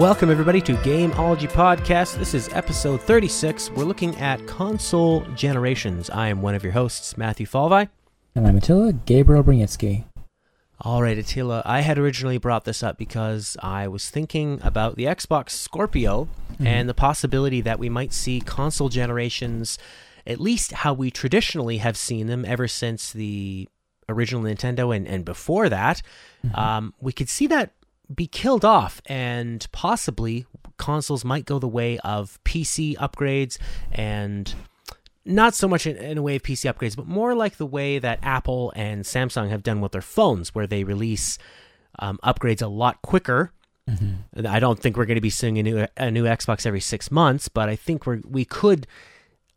Welcome, everybody, to Gameology Podcast. This is episode 36. We're looking at console generations. I am one of your hosts, Mathew Falvey. And I'm Attila Gabriel Brzezinski. All right, Attila, I had originally brought this up because I was thinking about the Xbox Scorpio mm-hmm. and the possibility that we might see console generations, at least how we traditionally have seen them ever since the original Nintendo and, and before that. Mm-hmm. Um, we could see that be killed off, and possibly consoles might go the way of PC upgrades and not so much in, in, a way of PC upgrades, but more like the way that Apple and Samsung have done with their phones, where they release um, upgrades a lot quicker. Mm-hmm. I don't think we're going to be seeing a new a new Xbox every six months, but I think we we could.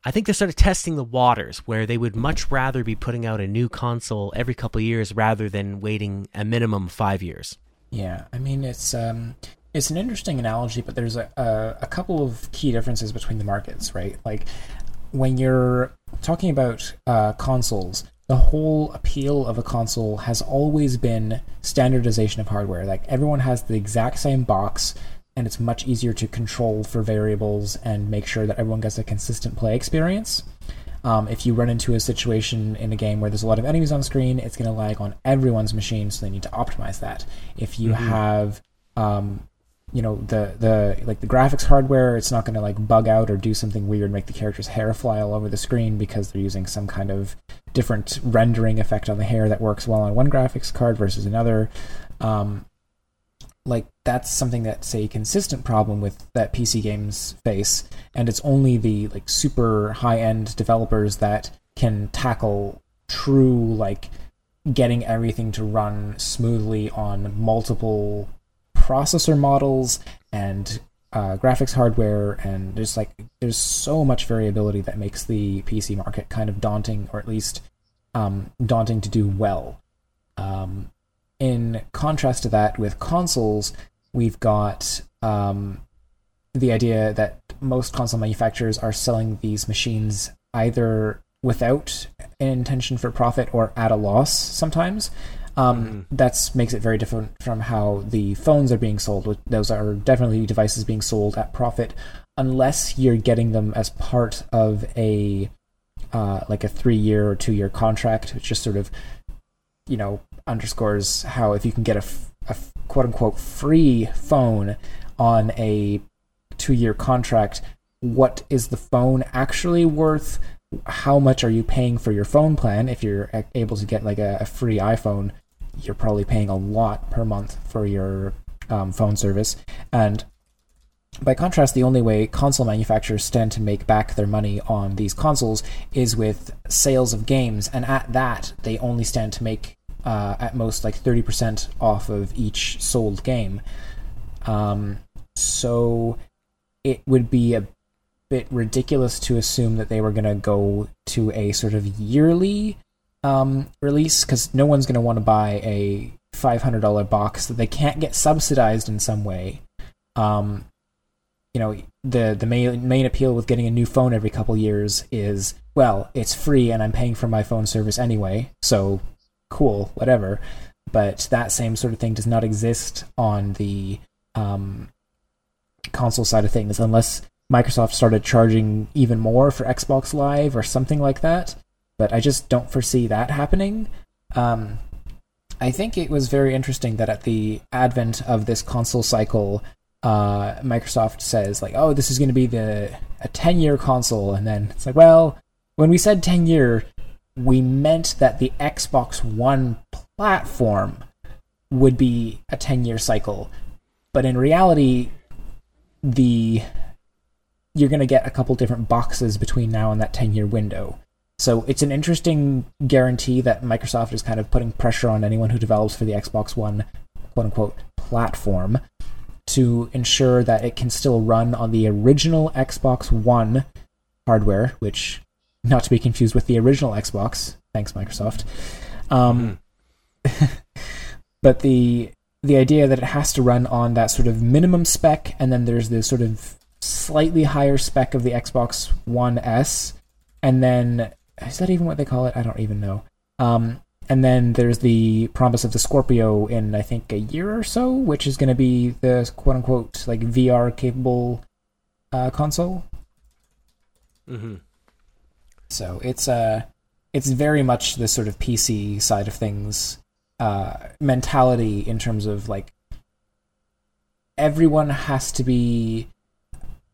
I think they're sort of testing the waters where they would much rather be putting out a new console every couple years rather than waiting a minimum five years. Yeah, I mean it's um, it's an interesting analogy, but there's a, a, a couple of key differences between the markets, right? Like when you're talking about uh, consoles, the whole appeal of a console has always been standardization of hardware. Like everyone has the exact same box, and it's much easier to control for variables and make sure that everyone gets a consistent play experience. Um, if you run into a situation in a game where there's a lot of enemies on screen, it's going to lag on everyone's machine, so they need to optimize that. If you mm-hmm. have um, you know the the like the graphics hardware it's not going to like bug out or do something weird make the character's hair fly all over the screen because they're using some kind of different rendering effect on the hair that works well on one graphics card versus another um, like that's something that's a consistent problem with that PC games face, and it's only the like super high end developers that can tackle true like getting everything to run smoothly on multiple processor models and uh, graphics hardware, and there's like there's so much variability that makes the PC market kind of daunting, or at least um, daunting to do well. Um, in contrast to that, with consoles, we've got um, the idea that most console manufacturers are selling these machines either without an intention for profit or at a loss sometimes. Um, mm. That makes it very different from how the phones are being sold. Those are definitely devices being sold at profit, unless you're getting them as part of a uh, like a three year or two year contract, which just sort of you know underscores how if you can get a, a quote unquote free phone on a two year contract, what is the phone actually worth? How much are you paying for your phone plan? If you're able to get like a, a free iPhone, you're probably paying a lot per month for your um, phone service. And by contrast, the only way console manufacturers stand to make back their money on these consoles is with sales of games, and at that, they only stand to make uh, at most like 30% off of each sold game. Um, so it would be a bit ridiculous to assume that they were going to go to a sort of yearly um, release because no one's going to want to buy a $500 box that they can't get subsidized in some way. Um, you know, the the main main appeal with getting a new phone every couple years is well, it's free and I'm paying for my phone service anyway, so cool, whatever. But that same sort of thing does not exist on the um, console side of things unless Microsoft started charging even more for Xbox Live or something like that. But I just don't foresee that happening. Um, I think it was very interesting that at the advent of this console cycle, uh, Microsoft says like, "Oh, this is going to be the a ten year console," and then it's like, well, when we said ten year, we meant that the Xbox One platform would be a 10 year cycle. But in reality, the you're going to get a couple different boxes between now and that 10 year window. So it's an interesting guarantee that Microsoft is kind of putting pressure on anyone who develops for the Xbox One quote unquote platform to ensure that it can still run on the original Xbox One hardware, which not to be confused with the original Xbox. Thanks, Microsoft. Um, mm. but the the idea that it has to run on that sort of minimum spec, and then there's the sort of slightly higher spec of the Xbox One S, and then is that even what they call it? I don't even know. Um, and then there's the promise of the Scorpio in I think a year or so, which is going to be the quote unquote like VR capable uh, console. Mm-hmm. So it's uh it's very much the sort of PC side of things uh, mentality in terms of like everyone has to be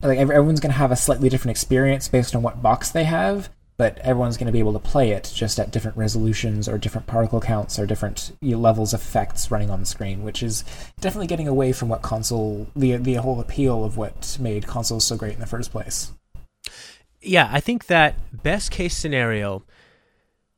like everyone's going to have a slightly different experience based on what box they have but everyone's going to be able to play it just at different resolutions or different particle counts or different levels of effects running on the screen, which is definitely getting away from what console the the whole appeal of what made consoles so great in the first place. Yeah, I think that best case scenario,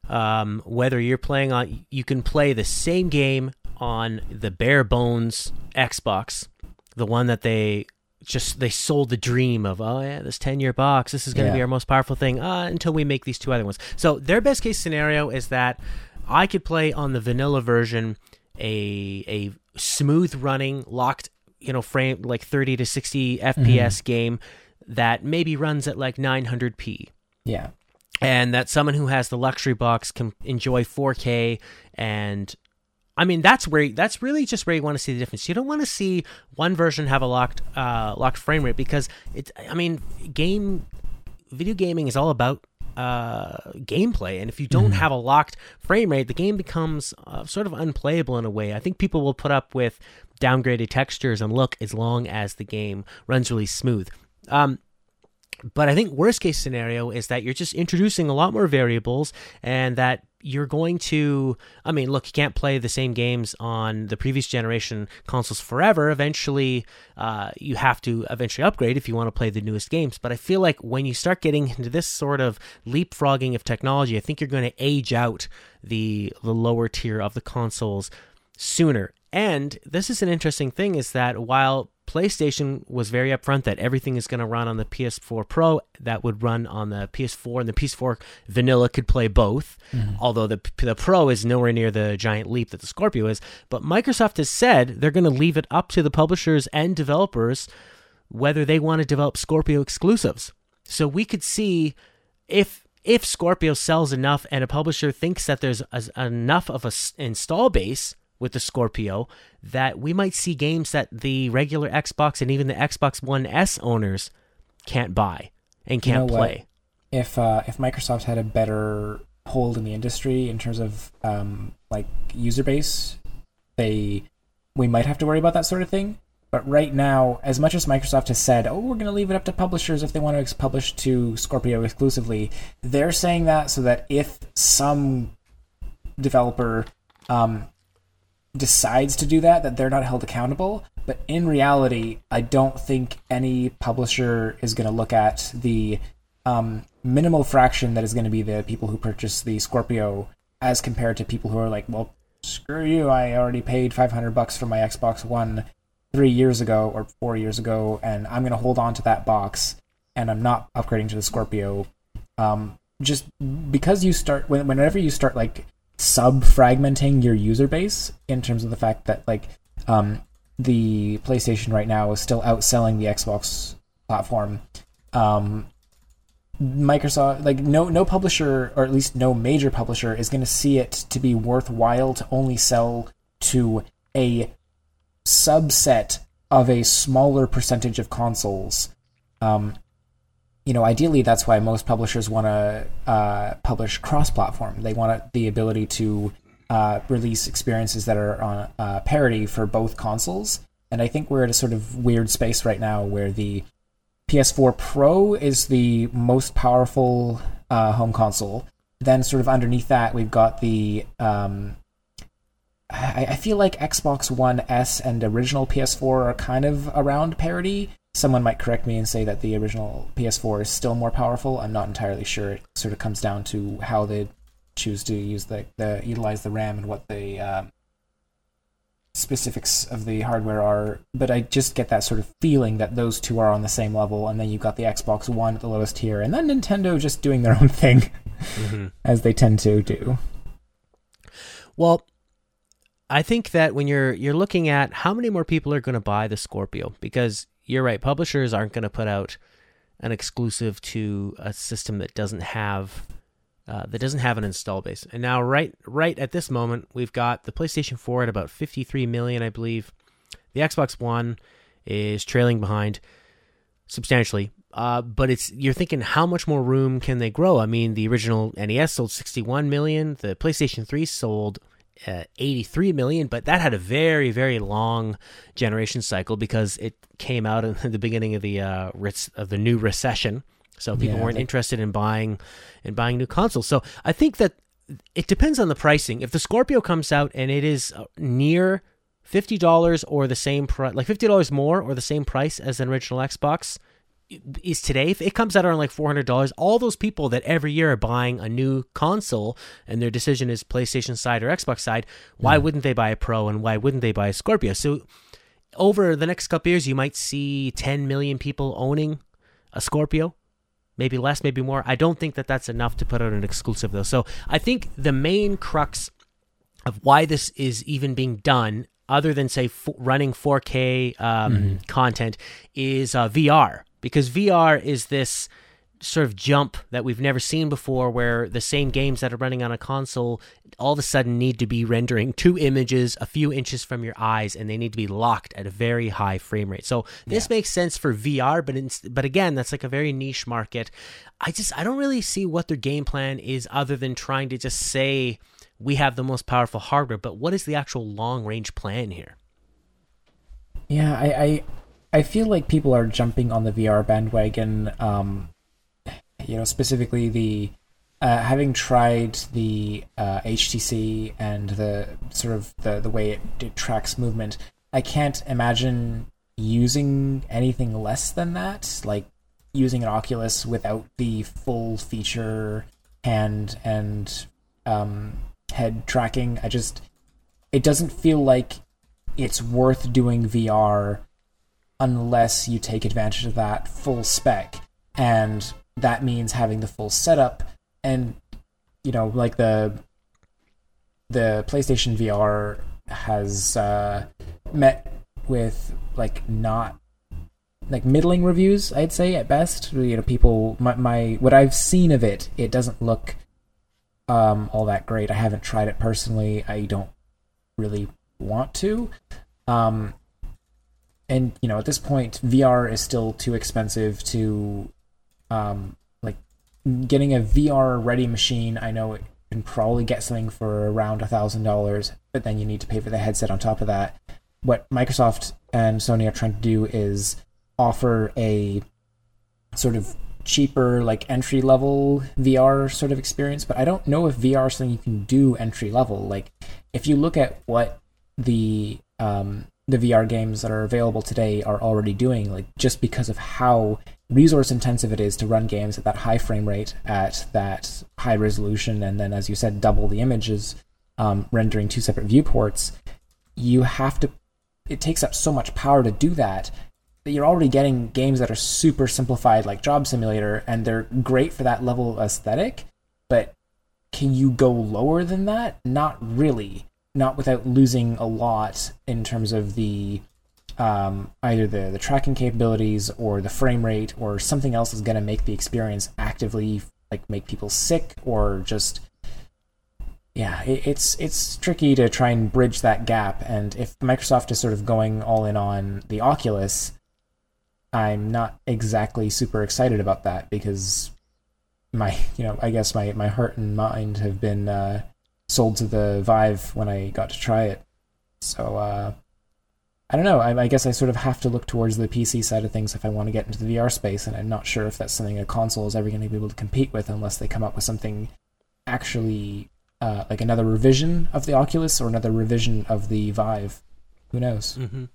um, whether you're playing on, you can play the same game on the bare bones Xbox, the one that they just they sold the dream of oh yeah this 10 year box this is going to yeah. be our most powerful thing uh, until we make these two other ones so their best case scenario is that i could play on the vanilla version a a smooth running locked you know frame like 30 to 60 fps mm-hmm. game that maybe runs at like 900p yeah and that someone who has the luxury box can enjoy 4k and I mean, that's where that's really just where you want to see the difference. You don't want to see one version have a locked uh, locked frame rate because it's. I mean, game video gaming is all about uh, gameplay, and if you don't mm-hmm. have a locked frame rate, the game becomes uh, sort of unplayable in a way. I think people will put up with downgraded textures and look as long as the game runs really smooth. Um, but I think worst case scenario is that you're just introducing a lot more variables and that you're going to i mean look you can't play the same games on the previous generation consoles forever. Eventually uh, you have to eventually upgrade if you want to play the newest games. But i feel like when you start getting into this sort of leapfrogging of technology i think you're going to age out the the lower tier of the consoles sooner. And this is an interesting thing is that while PlayStation was very upfront that everything is going to run on the PS4 Pro that would run on the PS4 and the PS4 vanilla could play both mm-hmm. although the the Pro is nowhere near the giant leap that the Scorpio is but Microsoft has said they're going to leave it up to the publishers and developers whether they want to develop Scorpio exclusives so we could see if if Scorpio sells enough and a publisher thinks that there's a, enough of a install base with the Scorpio that we might see games that the regular Xbox and even the Xbox One S owners can't buy and can't you know play. If uh, if Microsoft had a better hold in the industry in terms of um, like user base, they we might have to worry about that sort of thing. But right now, as much as Microsoft has said, "Oh, we're going to leave it up to publishers if they want to publish to Scorpio exclusively," they're saying that so that if some developer um, decides to do that, that they're not held accountable. But in reality, I don't think any publisher is going to look at the um, minimal fraction that is going to be the people who purchase the Scorpio as compared to people who are like, well, screw you, I already paid 500 bucks for my Xbox One three years ago or four years ago, and I'm going to hold on to that box, and I'm not upgrading to the Scorpio. Um, just because you start, whenever you start like sub fragmenting your user base in terms of the fact that like um, the PlayStation right now is still outselling the Xbox platform. Um, Microsoft, like no no publisher or at least no major publisher is going to see it to be worthwhile to only sell to a subset of a smaller percentage of consoles um, you know, ideally, that's why most publishers want to uh, publish cross-platform. They want the ability to uh, release experiences that are on uh, parity for both consoles. And I think we're at a sort of weird space right now where the PS4 Pro is the most powerful uh, home console. Then, sort of underneath that, we've got the. Um, I, I feel like Xbox One S and original PS4 are kind of around parity someone might correct me and say that the original PS4 is still more powerful. I'm not entirely sure. It sort of comes down to how they choose to use the, the utilize the RAM and what the um, specifics of the hardware are. But I just get that sort of feeling that those two are on the same level, and then you've got the Xbox One at the lowest tier, and then Nintendo just doing their own thing, mm-hmm. as they tend to do. Well, I think that when you're you're looking at how many more people are going to buy the Scorpio, because you're right. Publishers aren't going to put out an exclusive to a system that doesn't have uh, that doesn't have an install base. And now, right, right at this moment, we've got the PlayStation 4 at about 53 million, I believe. The Xbox One is trailing behind substantially. Uh, but it's you're thinking how much more room can they grow? I mean, the original NES sold 61 million. The PlayStation 3 sold uh, 83 million, but that had a very, very long generation cycle because it came out in the beginning of the uh, of the new recession. So people yeah, weren't interested in buying in buying new consoles. So I think that it depends on the pricing. If the Scorpio comes out and it is uh, near fifty dollars or the same price, like fifty dollars more or the same price as an original Xbox, is today if it comes out around like $400 all those people that every year are buying a new console and their decision is playstation side or xbox side why mm. wouldn't they buy a pro and why wouldn't they buy a scorpio so over the next couple years you might see 10 million people owning a scorpio maybe less maybe more i don't think that that's enough to put out an exclusive though so i think the main crux of why this is even being done other than say f- running 4k um, mm. content is uh, vr because VR is this sort of jump that we've never seen before where the same games that are running on a console all of a sudden need to be rendering two images a few inches from your eyes and they need to be locked at a very high frame rate. So this yeah. makes sense for VR but in, but again that's like a very niche market. I just I don't really see what their game plan is other than trying to just say we have the most powerful hardware but what is the actual long range plan here? Yeah I, I I feel like people are jumping on the VR bandwagon. Um, you know, specifically the uh, having tried the uh, HTC and the sort of the the way it, it tracks movement. I can't imagine using anything less than that, like using an Oculus without the full feature hand and um, head tracking. I just it doesn't feel like it's worth doing VR unless you take advantage of that full spec. And that means having the full setup and you know, like the the PlayStation VR has uh, met with like not like middling reviews, I'd say at best. You know, people my, my what I've seen of it, it doesn't look um, all that great. I haven't tried it personally. I don't really want to. Um, and you know at this point VR is still too expensive to um like getting a VR ready machine I know it can probably get something for around a thousand dollars but then you need to pay for the headset on top of that. What Microsoft and Sony are trying to do is offer a sort of cheaper like entry level VR sort of experience but I don't know if VR is something you can do entry level like if you look at what the um, the VR games that are available today are already doing, like just because of how resource intensive it is to run games at that high frame rate, at that high resolution, and then, as you said, double the images, um, rendering two separate viewports. You have to. It takes up so much power to do that that you're already getting games that are super simplified, like Job Simulator, and they're great for that level of aesthetic. But can you go lower than that? Not really not without losing a lot in terms of the um, either the, the tracking capabilities or the frame rate or something else is going to make the experience actively like make people sick or just yeah it, it's it's tricky to try and bridge that gap. And if microsoft is sort of going all in on the oculus i'm not exactly super excited about that because my you know i guess my my heart and mind have been uh, sold to the Vive when I got to try it. So uh, I don't know. I, I, guess I sort of have to look towards the PC side of things if I want to get into the VR space, and I'm not sure if that's something a console is ever going to be able to compete with unless they come up with something actually uh, like another revision of the Oculus or another revision of the Vive. Who knows? Mm-hmm.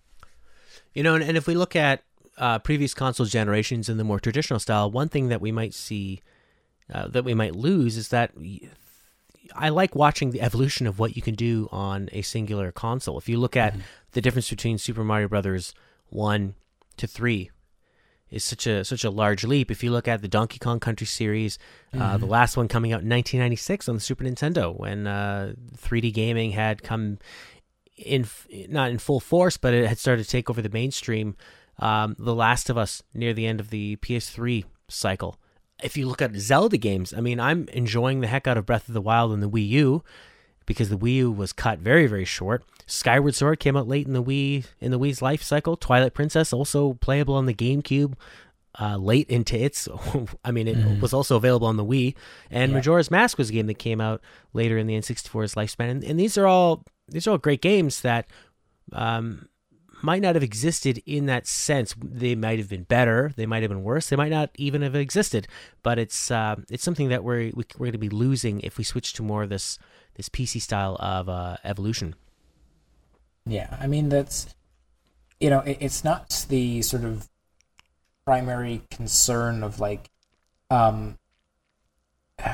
You know, and, and, if we look at uh, previous console generations in the more traditional style, one thing that we might see uh, that we might lose is that I like watching the evolution of what you can do on a singular console. If you look at mm-hmm. the difference between Super Mario Brothers 1 to 3 is such a such a large leap. If you look at the Donkey Kong Country series, mm-hmm. uh, the mm-hmm. last one coming out in 1996 on the Super Nintendo, when uh, 3D gaming had come in not in full force, but it had started to take over the mainstream. Um, the Last of Us near the end of the PS3 cycle if you look at Zelda games, I mean, I'm enjoying the heck out of Breath of the Wild and the Wii U because the Wii U was cut very very short. Skyward Sword came out late in the Wii in the Wii's life cycle. Twilight Princess also playable on the GameCube. Uh, late into its, I mean, it mm. was also available on the Wii, and yeah. Majora's Mask was a game that came out later in the N64's lifespan, and, and these are all these are all great games that um, might not have existed in that sense. They might have been better. They might have been worse. They might not even have existed. But it's uh, it's something that we're we're going to be losing if we switch to more of this this PC style of uh, evolution. Yeah, I mean that's you know it, it's not the sort of primary concern of like um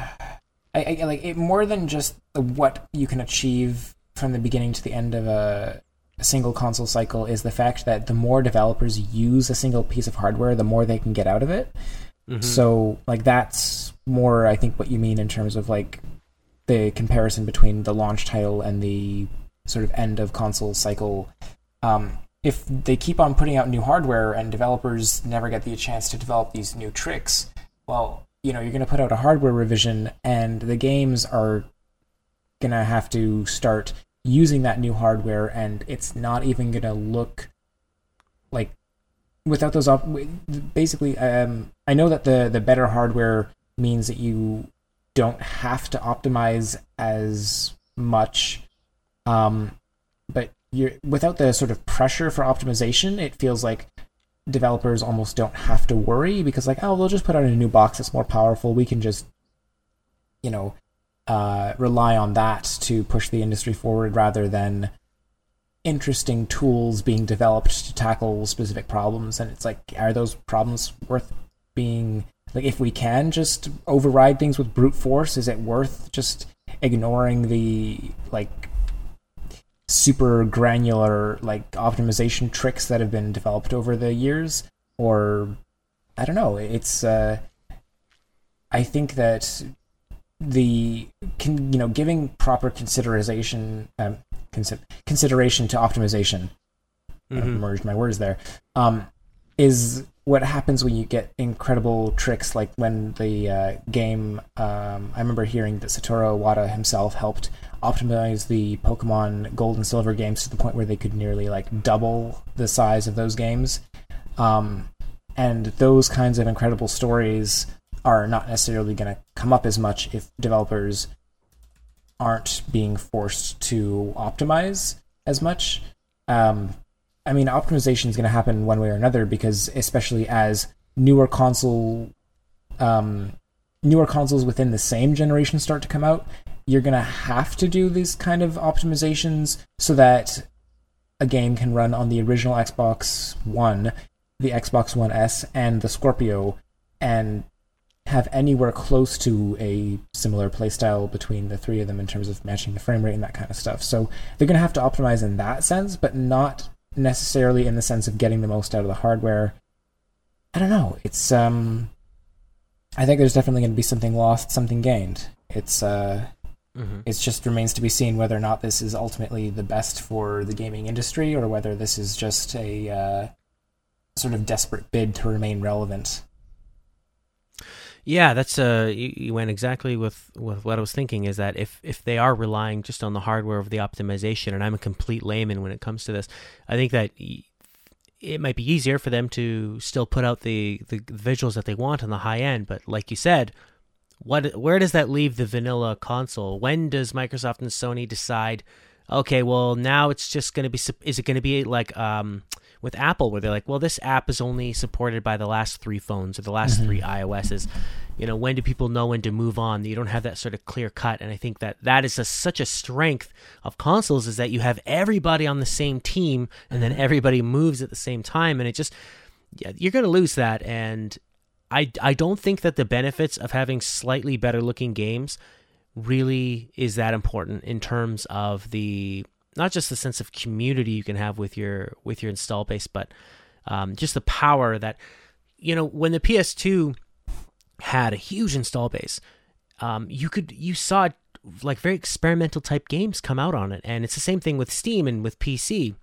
I, I like it more than just what you can achieve from the beginning to the end of a, a single console cycle is the fact that the more developers use a single piece of hardware, the more they can get out of it. Mm-hmm. So like that's more I think what you mean in terms of like the comparison between the launch title and the sort of end of console cycle. Um, if they keep on putting out new hardware and developers never get the chance to develop these new tricks, well, you know, you're going to put out a hardware revision and the games are going to have to start using that new hardware and it's not even going to look like without those op- basically um, I know that the the better hardware means that you don't have to optimize as much. Um, but you're without the sort of pressure for optimization, it feels like developers almost don't have to worry because like, oh, they'll just put out a new box that's more powerful. We can just, you know, uh, rely on that to push the industry forward rather than interesting tools being developed to tackle specific problems. And it's like, are those problems worth being like if we can just override things with brute force is it worth just ignoring the like super granular like optimization tricks that have been developed over the years or i don't know it's uh i think that the can you know giving proper consideration um, consi- consideration to optimization. Mm-hmm. Merged my words there. Um is what happens when you get incredible tricks like when the uh, game um, i remember hearing that satoru iwata himself helped optimize the pokemon gold and silver games to the point where they could nearly like double the size of those games. Um, and those kinds of incredible stories are not necessarily going to come up as much if developers aren't being forced to optimize as much. Um, I mean, optimization is going to happen one way or another because, especially as newer console, um, newer consoles within the same generation start to come out, you're going to have to do these kind of optimizations so that a game can run on the original Xbox One, the Xbox One S, and the Scorpio, and have anywhere close to a similar playstyle between the three of them in terms of matching the frame rate and that kind of stuff. So they're going to have to optimize in that sense, but not necessarily in the sense of getting the most out of the hardware. I don't know. It's um I think there's definitely going to be something lost, something gained. It's uh mm-hmm. it just remains to be seen whether or not this is ultimately the best for the gaming industry or whether this is just a uh, sort of desperate bid to remain relevant. Yeah, that's uh, you, went exactly with, with what I was thinking. Is that if if they are relying just on the hardware of the optimization, and I'm a complete layman when it comes to this, I think that it might be easier for them to still put out the the visuals that they want on the high end. But like you said, what where does that leave the vanilla console? When does Microsoft and Sony decide? Okay, well now it's just going to be. Is it going to be like um, with Apple, where they're like, well, this app is only supported by the last three phones or the last mm-hmm. three iOSs. You know, when do people know when to move on? You don't have that sort of clear cut, and I think that that is a, such a strength of consoles is that you have everybody on the same team, and then mm-hmm. everybody moves at the same time, and it just yeah, you're going to lose that. And I I don't think that the benefits of having slightly better looking games really is that important in terms of the not just the sense of community you can have with your with your install base, but um, just the power that you know when the PS2 had a huge install base, um, you could you saw like very experimental type games come out on it, and it's the same thing with Steam and with PC.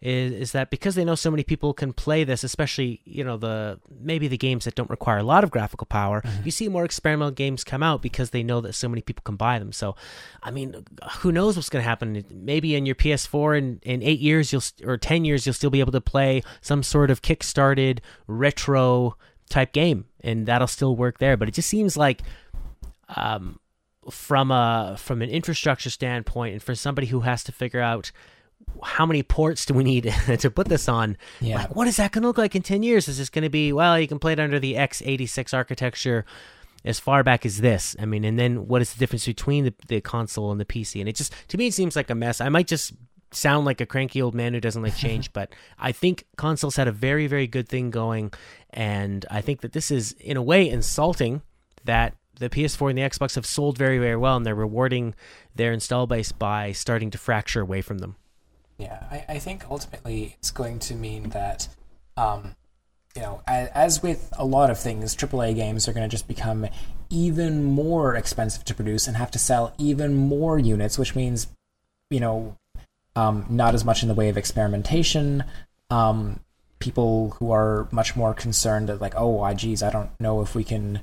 Is is that because they know so many people can play this, especially you know the maybe the games that don't require a lot of graphical power, mm-hmm. you see more experimental games come out because they know that so many people can buy them. So, I mean, who knows what's going to happen? Maybe in your PS4 in in eight years you'll or ten years you'll still be able to play some sort of kickstarted retro type game, and that'll still work there. But it just seems like. Um, from a from an infrastructure standpoint and for somebody who has to figure out how many ports do we need to put this on? Yeah. Like, what is that going to look like in 10 years? Is this going to be, well, you can play it under the x86 architecture as far back as this? I mean, and then what is the difference between the, the console and the PC? And it just, to me, it seems like a mess. I might just sound like a cranky old man who doesn't like change, but I think consoles had a very, very good thing going. And I think that this is, in a way, insulting that the PS4 and the Xbox have sold very, very well, and they're rewarding their install base by starting to fracture away from them. Yeah, I, I think ultimately it's going to mean that, um, you know, as, as with a lot of things, AAA games are going to just become even more expensive to produce and have to sell even more units, which means, you know, um, not as much in the way of experimentation. Um, people who are much more concerned that, like, oh, I geez, I don't know if we can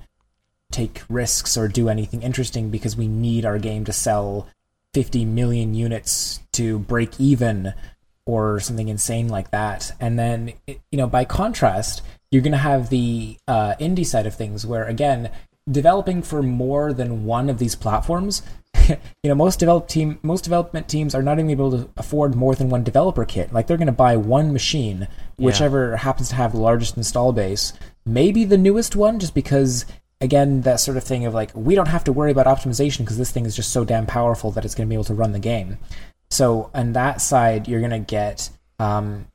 take risks or do anything interesting because we need our game to sell 50 million units to break even or something insane like that. And then, you know, by contrast, you're going to have the uh, indie side of things where, again, developing for more than one of these platforms. you know, most develop team, most development teams are not even able to afford more than one developer kit. Like they're going to buy one machine, whichever yeah. happens to have the largest install base, maybe the newest one, just because again, that sort of thing of like, we don't have to worry about optimization because this thing is just so damn powerful that it's going to be able to run the game. So on that side, you're going to get um,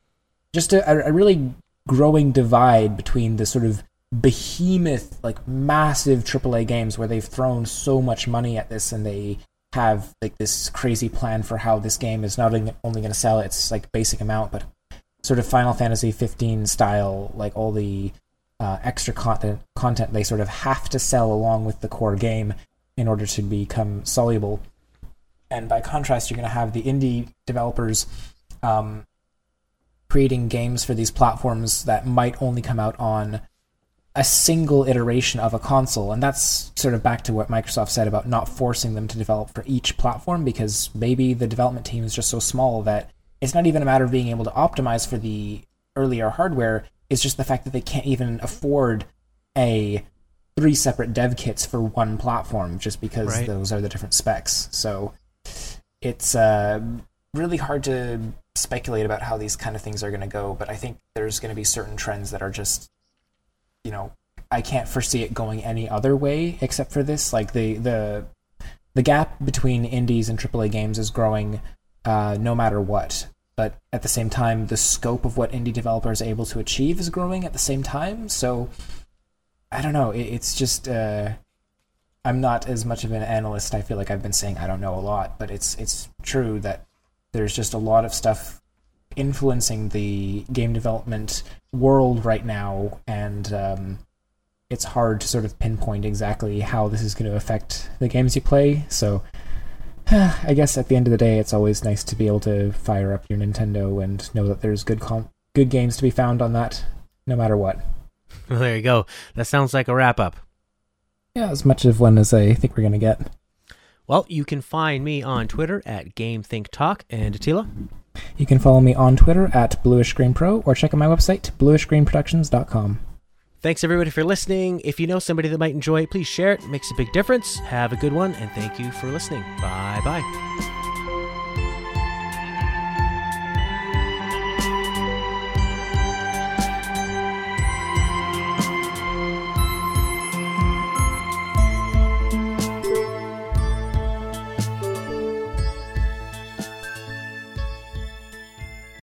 just a, a really growing divide between the sort of behemoth, like massive AAA games where they've thrown so much money at this and they have like this crazy plan for how this game is not only going to sell its like basic amount, but sort of Final Fantasy 15 style, like all the uh, extra content content they sort of have to sell along with the core game in order to become soluble. And by contrast, you're going to have the indie developers um, creating games for these platforms that might only come out on a single iteration of a console. And that's sort of back to what Microsoft said about not forcing them to develop for each platform because maybe the development team is just so small that it's not even a matter of being able to optimize for the earlier hardware is just the fact that they can't even afford a three separate dev kits for one platform just because right. those are the different specs. So it's uh, really hard to speculate about how these kind of things are going to go, but I think there's going to be certain trends that are just, you know, I can't foresee it going any other way except for this. Like the the the gap between indies and AAA games is growing uh, no matter what but at the same time, the scope of what indie developers are able to achieve is growing at the same time. So I don't know. It, it's just uh, I'm not as much of an analyst. I feel like I've been saying I don't know a lot, but it's it's true that there's just a lot of stuff influencing the game development world right now, and um, it's hard to sort of pinpoint exactly how this is going to affect the games you play. So I guess at the end of the day, it's always nice to be able to fire up your Nintendo and know that there's good good games to be found on that, no matter what. Well, there you go. That sounds like a wrap up. Yeah, as much of one as I think we're gonna get. Well, you can find me on Twitter at GameThinkTalk and Attila. You can follow me on Twitter at BluishGreenPro or check out my website, bluishgreenproductions.com. Thanks everybody for listening. If you know somebody that might enjoy it, please share it. it makes a big difference. Have a good one, and thank you for listening. Bye bye.